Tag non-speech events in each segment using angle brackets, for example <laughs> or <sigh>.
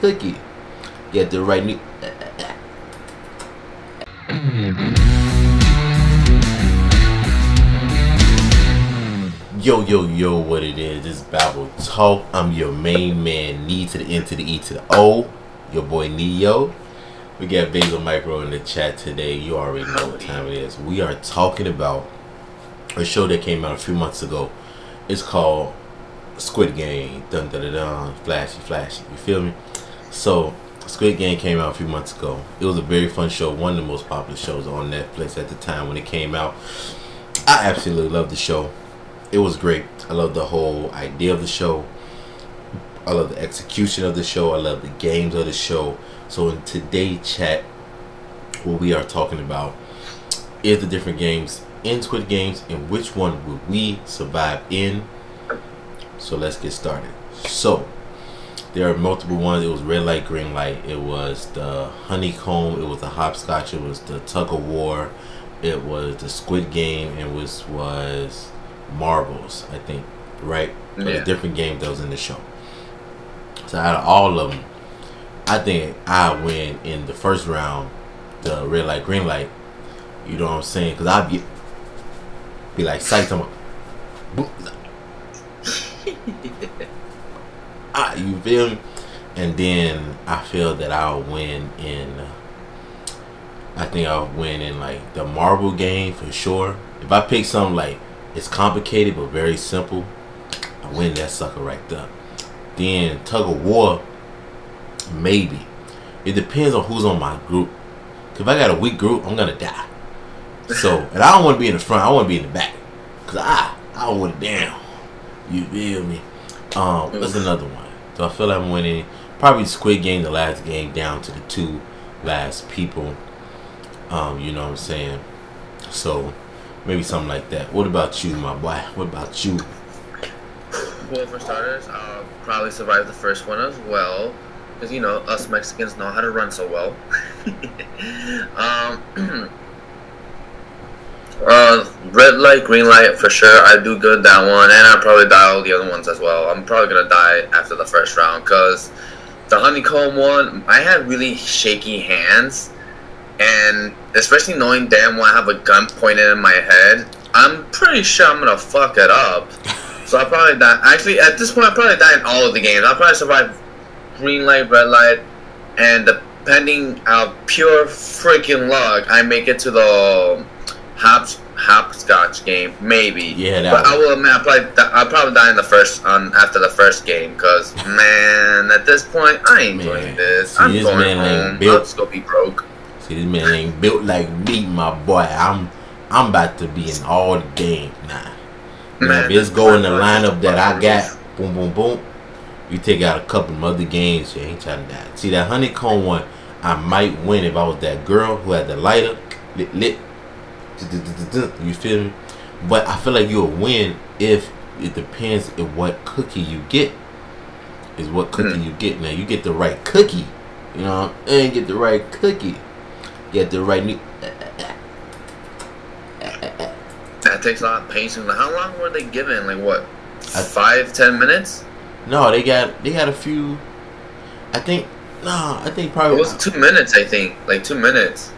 cookie. Get the right new. Yo, yo, yo, what it is, this is Babble Talk. I'm your main man, Knee to the N to the E to the O. Your boy Neo. We got Basal Microbe in the chat today. You already know what time it is. We are talking about a show that came out a few months ago. It's called Squid Game. Dun dun dun dun. Flashy, flashy. You feel me? So, Squid Game came out a few months ago. It was a very fun show. One of the most popular shows on Netflix at the time when it came out. I absolutely loved the show. It was great. I love the whole idea of the show. I love the execution of the show. I love the games of the show. So in today's chat, what we are talking about is the different games in Squid Games and which one would we survive in. So let's get started. So there are multiple ones. It was red light, green light. It was the honeycomb. It was the hopscotch. It was the tug of war. It was the Squid Game, and was was marbles. I think right. Yeah. The different games that was in the show. So out of all of them, I think I win in the first round, the red light, green light. You know what I'm saying? Because I'd be be like psyched. I'm <laughs> ah, you feel me? And then I feel that I'll win in. I think I'll win in like the marble game for sure. If I pick something like it's complicated but very simple, I win that sucker right there. Then tug of war, maybe. It depends on who's on my group. Cause if I got a weak group, I'm gonna die. So, <laughs> and I don't want to be in the front. I want to be in the back. Cause I, I want it down. You feel me? Um, that's another one. So I feel like I'm winning. Probably Squid Game, the last game, down to the two last people. Um, you know what I'm saying? So maybe something like that. What about you, my boy? What about you? Well, for starters, I'll probably survive the first one as well, because you know us Mexicans know how to run so well. <laughs> um, <clears throat> uh, red light, green light for sure. I do good that one, and I probably die all the other ones as well. I'm probably gonna die after the first round because the honeycomb one, I had really shaky hands, and especially knowing damn well I have a gun pointed in my head, I'm pretty sure I'm gonna fuck it up. So I probably die. Actually, at this point, I probably die in all of the games. I'll probably survive green light, red light, and depending on pure freaking luck, I make it to the um, hops hopscotch game, maybe. Yeah, but I will I probably I'll probably die in the first on after the first game because <laughs> man, at this point, I ain't man. doing this. See, I'm this going home. Built, I'll just go be broke. See, this man ain't built like me, my boy. I'm I'm about to be in all the games now. Man, if it's going the lineup that I got, boom, boom, boom. You take out a couple of other games, you ain't trying to die. See that honeycomb one, I might win if I was that girl who had the lighter lit, lit. You feel me? But I feel like you'll win if it depends on what cookie you get. Is what cookie mm. you get. Now you get the right cookie, you know, and get the right cookie. Get the right new. That takes a lot of patience. How long were they given? Like what? Five, ten minutes? No, they got they got a few. I think no, I think probably it was two minutes. I think like two minutes.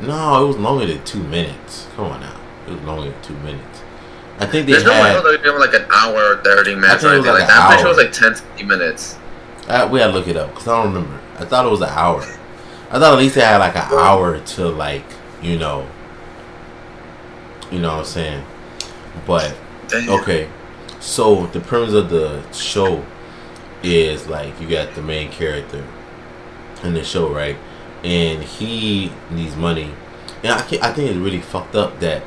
No, it was longer than two minutes. Come on now, it was longer than two minutes. I think they There's had. no way they were like an hour or thirty minutes or anything like, like that. I'm pretty sure it was like 10, 50 minutes. Uh, we gotta look it up because I don't remember. I thought it was an hour. I thought at least they had like an hour to like you know you know what I'm saying? But okay, so the premise of the show is like you got the main character in the show, right? And he needs money, and I I think it's really fucked up that.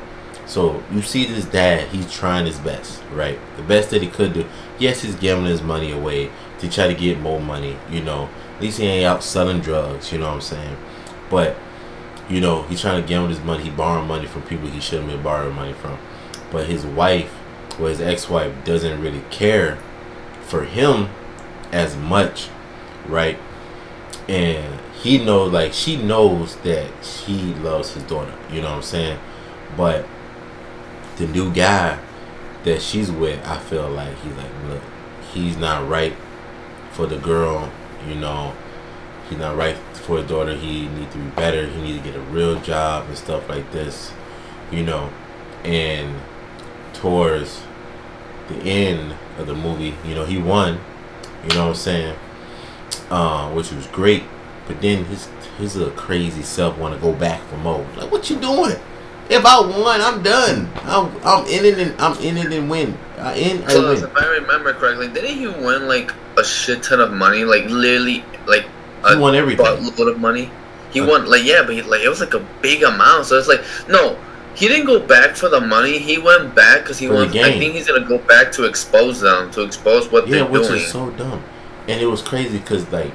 So you see this dad, he's trying his best, right? The best that he could do. Yes, he's gambling his money away to try to get more money. You know, at least he ain't out selling drugs. You know what I'm saying? But you know, he's trying to gamble his money. He borrowing money from people he shouldn't be borrowing money from. But his wife, or his ex-wife, doesn't really care for him as much, right? And he knows, like, she knows that he loves his daughter. You know what I'm saying? But the new guy that she's with, I feel like he's like, look, he's not right for the girl. You know, he's not right for his daughter. He need to be better. He need to get a real job and stuff like this, you know. And towards the end of the movie, you know, he won. You know what I'm saying? Uh, which was great. But then his his little crazy self want to go back for more. Like, what you doing? If I won, I'm done. I'm I'm in it and I'm in it and win. I in Plus, win. if I remember correctly, didn't he win like a shit ton of money? Like literally, like He won everything. buttload of money. He Uh, won like yeah, but he, like it was like a big amount. So it's like no, he didn't go back for the money. He went back because he For wants. I think he's gonna go back to expose them, to expose what Yeah, they're doing. Yeah, which is so dumb. And it was crazy because like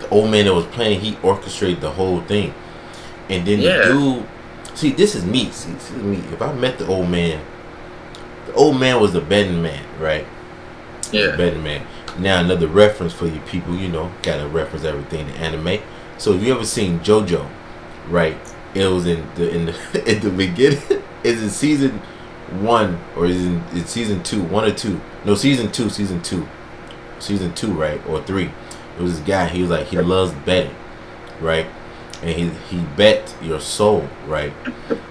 the old man that was playing, he orchestrated the whole thing. And then Yeah. the dude, see, this is me. See, this is me. If I met the old man, the old man was the betting man, right? The yeah, betting man. Now another reference for you people, you know, gotta reference everything to anime. So if you ever seen JoJo, right? It was in the in the <laughs> in the beginning. <laughs> Is in season one or is in, in season two, one or two? No, season two, season two, season two, right or three. It was this guy. He was like he loves betting, right? And he he bet your soul, right?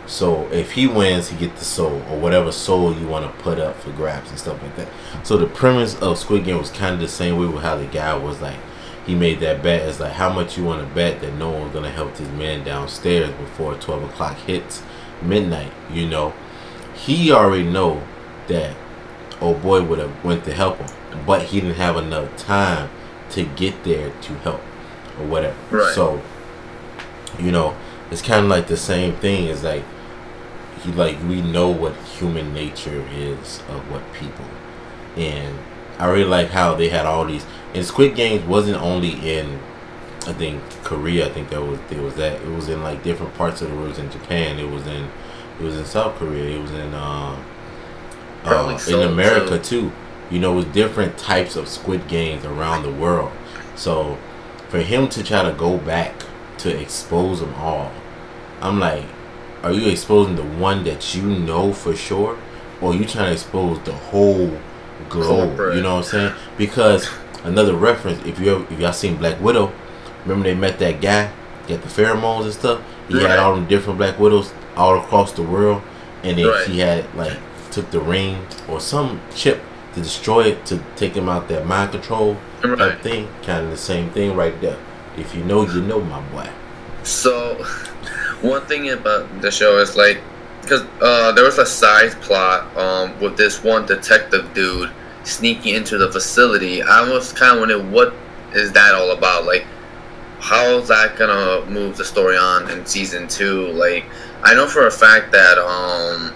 So if he wins, he get the soul or whatever soul you want to put up for grabs and stuff like that. So the premise of Squid Game was kind of the same way with how the guy was like, he made that bet. It's like how much you want to bet that no one's gonna help this man downstairs before twelve o'clock hits midnight. You know, he already know that old boy would have went to help him, but he didn't have enough time to get there to help or whatever. Right. So, you know, it's kind of like the same thing. Is like he like we know what human nature is of what people, and I really like how they had all these. And Squid Games wasn't only in, I think Korea. I think that was there was that. It was in like different parts of the world. It was in Japan. It was in, it was in South Korea. It was in uh, Uh, so, in America too. You know, with different types of Squid Games around the world. So, for him to try to go back to expose them all, I'm like, are you exposing the one that you know for sure, or you trying to expose the whole globe? Corporate. You know what I'm saying? Because another reference, if you ever, if y'all seen Black Widow, remember they met that guy, got the pheromones and stuff. He Right. had all them different Black Widows all across the world, and then Right. he had like took the ring or some chip to destroy it to take him out that mind control Right. type thing. Kind of the same thing right there. If you know, you know, my boy. So, <laughs> one thing about the show is like, because uh, there was a side plot um, with this one detective dude sneaking into the facility. I was kind of wondering what is that all about? Like, how is that gonna move the story on in season two? Like, I know for a fact that um,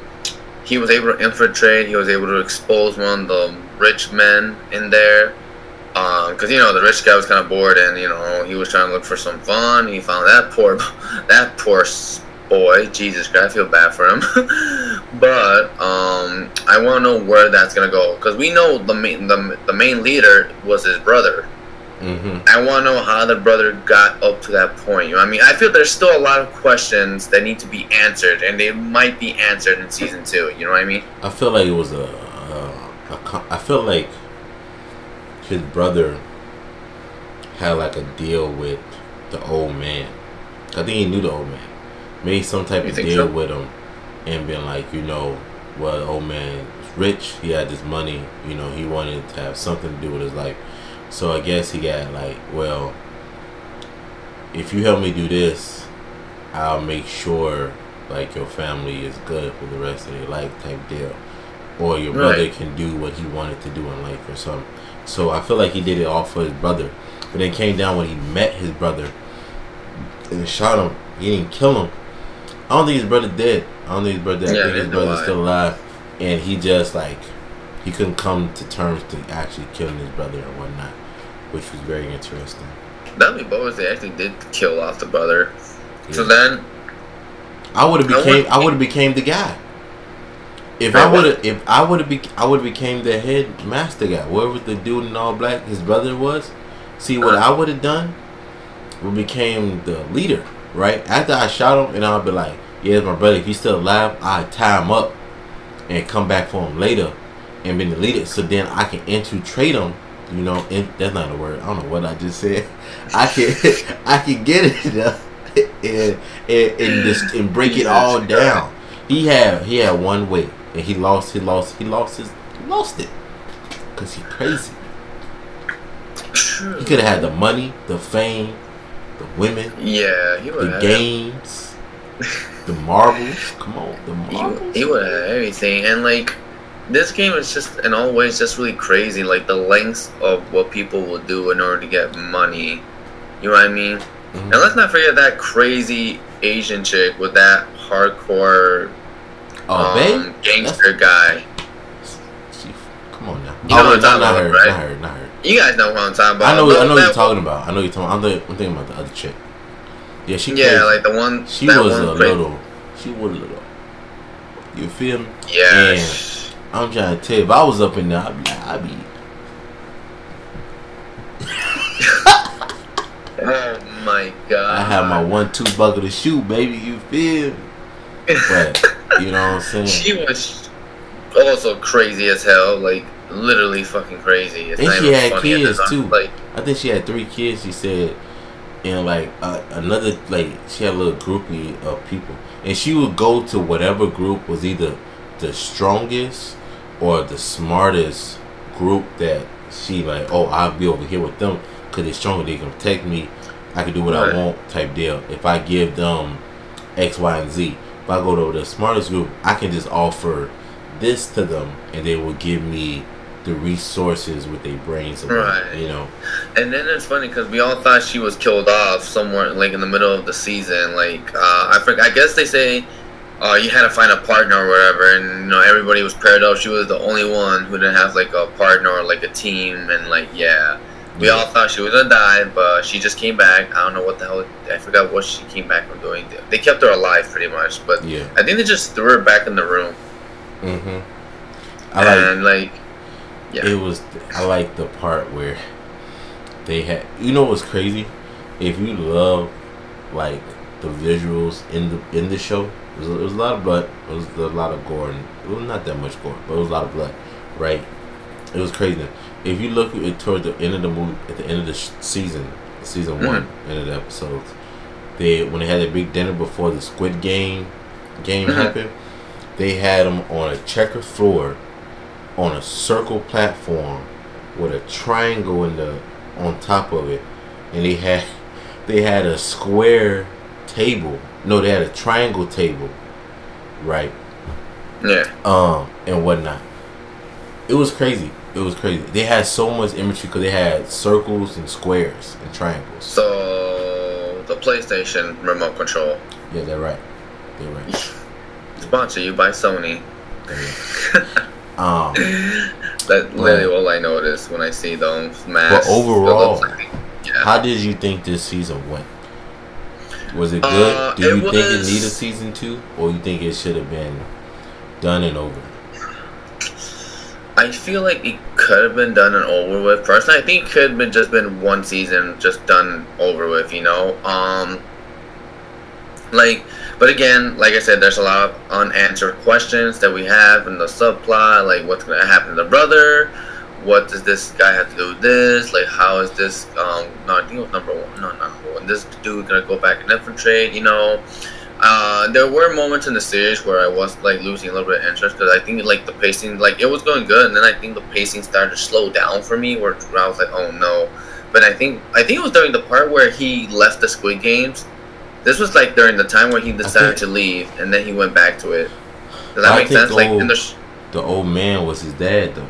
he was able to infiltrate. He was able to expose one of the rich men in there because you know the rich guy was kind of bored and you know he was trying to look for some fun. He found that poor, <laughs> that poor boy. Jesus Christ, I feel bad for him. <laughs> but um, I want to know where that's gonna go because we know the main the, the main leader was his brother. Mm-hmm. I want to know how the brother got up to that point. You know, I mean, I feel there's still a lot of questions that need to be answered, and they might be answered in season two. You know what I mean? I feel like it was a, a, a co- I feel like his brother had like a deal with the old man. I think he knew the old man. Made some type You of deal so? with him and being like, you know, well, the old man was rich. He had this money. You know, he wanted to have something to do with his life. So I guess he got like, well, if you help me do this, I'll make sure like your family is good for the rest of their life type deal. Or your brother Right. can do what he wanted to do in life or something. So I feel like he did it all for his brother. But then came down when he met his brother and shot him. He didn't kill him. I don't think his brother dead. I don't think his brother. I Yeah, think his brother's still alive, and he just like he couldn't come to terms to actually killing his brother or whatnot, which was very interesting. That'd be both. They actually did kill off the brother. So then, I would have became I would have became the guy. If I would have if I would have be I would have became the head master guy. Whoever the dude in all black his brother was. See what Uh. I would have done? Would became the leader, right? After I shot him and I'll be like, Yeah, my brother, if he's still alive, I tie him up and come back for him later and be the leader so then I can infiltrate him You know, and that's not a word. I don't know what I just said. <laughs> I can <laughs> I can get it <laughs> and and and, just, and break it all down. He had he had one way and he lost he lost he lost his he lost it because he crazy. He could have had the money, the fame, the women. Yeah, he would the games, the marbles. Come on, the marbles. He, he would have everything, and like this game is just in all ways just really crazy. Like the lengths of what people will do in order to get money. You know what I mean? Mm-hmm. And let's not forget that crazy Asian chick with that hardcore oh, um, gangster That's... guy. She, come on now. You know oh, talking about, her, right? Not her, not her. You guys know what I'm talking about. I know. I know what you're talking about. I know you're talking. I'm, I'm thinking about the other chick. Yeah, she. Yeah, like the one. She was a little. She was a little. You feel me? Yeah. And I'm trying to tell you, if I was up in there, I'd be. I'd be oh my god! I have my one-two bucket of shoe, baby. You feel? But you know what I'm saying? She was also crazy as hell. Like literally fucking crazy. It's and she had kids too. Like I think she had three kids. She said, and like uh, another like she had a little groupie of people, and she would go to whatever group was either the strongest or the smartest group that she like. Oh, I'll be over here with them because they're stronger. They can protect me. I can do what right. I want type deal. If I give them X, Y, and Z. If I go to the smartest group, I can just offer this to them, and they will give me the resources with their brains, right? You know. And then it's funny because we all thought she was killed off somewhere, like in the middle of the season. Like uh, I forget. I guess they say uh, you had to find a partner or whatever, and you know everybody was paired up. She was the only one who didn't have like a partner or like a team, and like yeah. We all thought she was gonna die, but she just came back. I don't know what the hell. I forgot what she came back from doing. They kept her alive pretty much, but yeah. I think they just threw her back in the room. Mm-hmm. I and like, like yeah. It was. I like the part where they had. You know what's crazy? If you love like the visuals in the in the show, it was, it was a lot of blood. It was a lot of gore. And it was not that much gore, but it was a lot of blood. Right? It was crazy. If you look at toward the end of the movie, at the end of the sh- season, season mm-hmm. one, end of the episodes, they when they had a big dinner before the Squid Game game mm-hmm. happened, they had them on a checker floor on a circle platform with a triangle in the on top of it, and they had they had a square table. No, they had a triangle table, right? Yeah. Um, and whatnot. It was crazy. It was crazy. They had so much imagery because they had circles and squares and triangles. So the PlayStation remote control. Yeah, they're right. They're right. Sponsor you by Sony. <laughs> Um, That's literally all I notice when I see those masks. But overall, yeah. how did you think this season went? Was it good? Uh, Do you think it needed season two, or you think it should have been done and over? I feel like it could have been done and over with. Personally, I think it could have been just been one season, just done over with. You know, um, like but again, like I said, there's a lot of unanswered questions that we have in the subplot, like what's gonna happen to the brother, what does this guy have to do with this, like how is this um no I think it was number one, no not number one, this dude gonna go back and infiltrate, you know. Uh, there were moments in the series where I was like losing a little bit of interest because I think like the pacing, like it was going good, and then I think the pacing started to slow down for me, where I was like, oh no. But I think I think it was during the part where he left the Squid Games this was like during the time where he decided think, to leave, and then he went back to it. Does that I make sense? Like old, the, sh- the old man was his dad, though.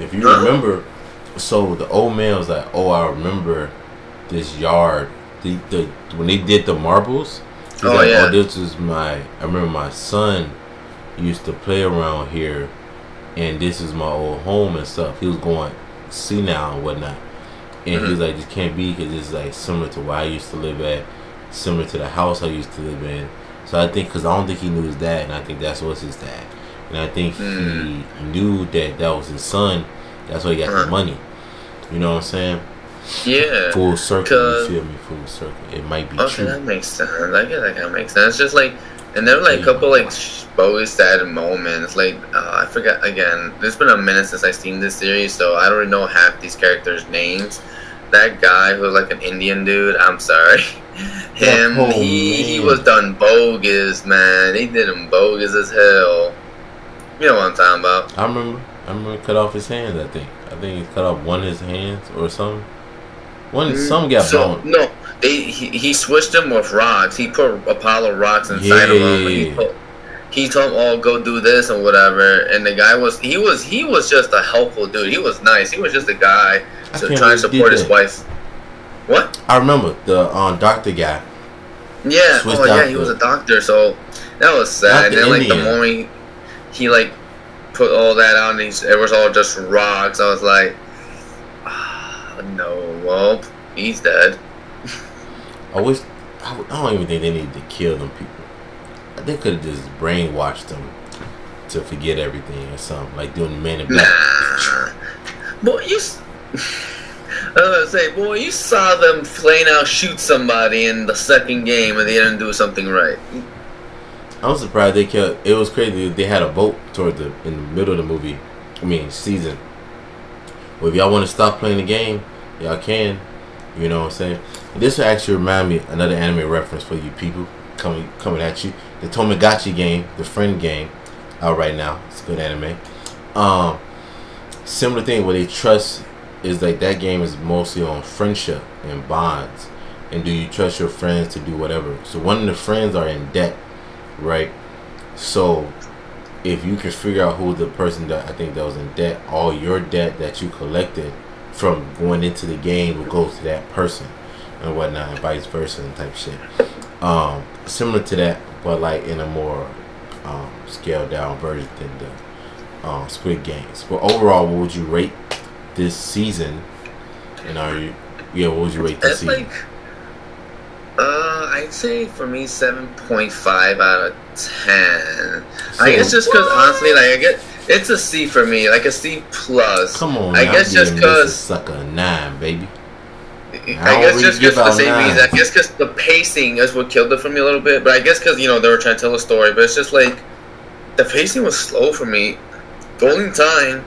If you remember, so the old man was like, "Oh, I remember this yard. The, the when they did the marbles. oh like, yeah. Oh, this is my. I remember my son used to play around here, and this is my old home and stuff. He was going see now and whatnot. And mm-hmm. he's like, this can't be because it's like similar to where I used to live at, similar to the house I used to live in. So I think, because I don't think he knew his dad, and I think that's what's his dad. And I think mm. he knew that that was his son. That's why he got uh-huh. the money. You know what I'm saying? Yeah. Full circle, you feel me? Full circle. It might be Okay, true. that makes sense. I guess that kind of makes sense. It's just like, and there were like a couple like bogus sad moments. Like uh, I forgot again. It's been a minute since I've seen this series, so I don't really know half these characters' names. That guy who was like an Indian dude. I'm sorry. <laughs> Him, Oh, he he was done bogus, man. He did him bogus as hell. You know what I'm talking about? I remember. I remember he cut off his hands. I think. I think he cut off one of his hands or something. One, some got Mm, so, blown. No, they he, he switched them with rocks. He put Apollo rocks inside of him. He, Yeah. put, he told him, "Oh, go do this and whatever." And the guy was he was he was just a helpful dude. He was nice. He was just a guy to try and support his wife. What? I remember the um, doctor guy. Yeah. Switched oh yeah, he the- was a doctor. So that was sad. And the then like the Indian. he, he like put all that on, and he's, it was all just rocks. I was like, ah, no, well, he's dead. <laughs> I wish. I don't even think they needed to kill them people. They could have just brainwashed them to forget everything or something, like doing the Man in Black. Nah. Boy, you. s- <laughs> I was gonna say, boy, you saw them plain out shoot somebody in the second game and they didn't do something right. I'm surprised they kept. It was crazy. They had a vote toward the in the middle of the movie. I mean season. Well, if y'all want to stop playing the game, y'all can. You know what I'm saying? This will actually remind me another anime reference for you people coming coming at you. The Tomodachi game, the friend game, out right now. It's a good anime. Um, similar thing where they trust is like that game is mostly on friendship and bonds. And do you trust your friends to do whatever? So one of the friends are in debt, right? So if you can figure out who the person that I think that was in debt, all your debt that you collected from going into the game will go to that person and whatnot, and vice versa and type shit. Um, similar to that, but like in a more um, scaled down version than the um, Squid Games. But overall, what would you rate this season? And are you, yeah, what would you rate this season? like, uh, I'd say for me, 7.5 out of 10. I guess So- just because, honestly, like, I get. It's a C for me, like a C plus. Come on, I guess just giving this a because sucker a nine, baby. I I guess just because the same reason. I guess because the pacing is what killed it for me a little bit. But I guess because you know they were trying to tell a story. But it's just like the pacing was slow for me. The only time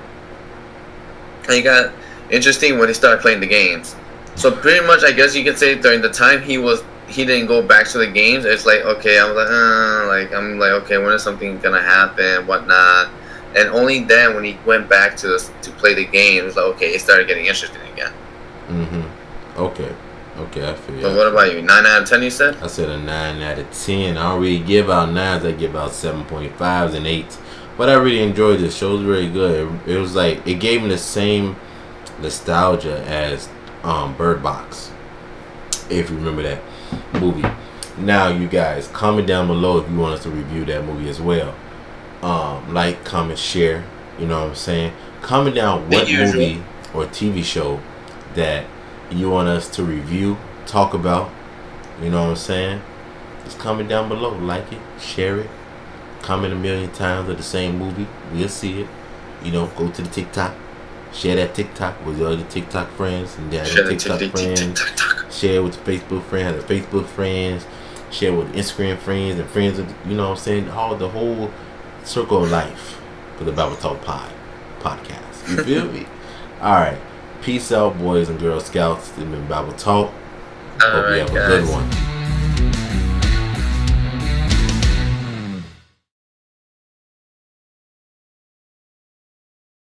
and it got interesting when he started playing the games. So pretty much, I guess you could say during the time he was he didn't go back to the games. It's like okay, I'm like, uh, like I'm like okay, when is something gonna happen, whatnot. And only then, when he went back to to play the game, games, like okay, it started getting interesting again. Mm-hmm. Okay. Okay, I feel you. what about you? Nine out of ten, you said? I said a nine out of ten. I don't really give out nines. I give out seven point fives and eights. But I really enjoyed this show. It was really good. It, it was like it gave me the same nostalgia as um, Bird Box, if you remember that movie. Now, you guys, comment down below if you want us to review that movie as well. Um, like, comment, share. You know what I'm saying? Comment down what movie or TV show that you want us to review, talk about. You know what I'm saying? Just comment down below. Like it, share it, comment a million times of the same movie. We'll see it. You know, go to the TikTok, share that TikTok with your other TikTok friends and their other TikTok friends. Share with the Facebook friends, the Facebook friends. Share with Instagram friends and friends of you know what I'm saying all the whole circle of life for the Babble Talk Pod podcast. You <laughs> feel me? All right. Peace out, boys and girl scouts. This been Bible Talk. Hope you Alright, have a good one.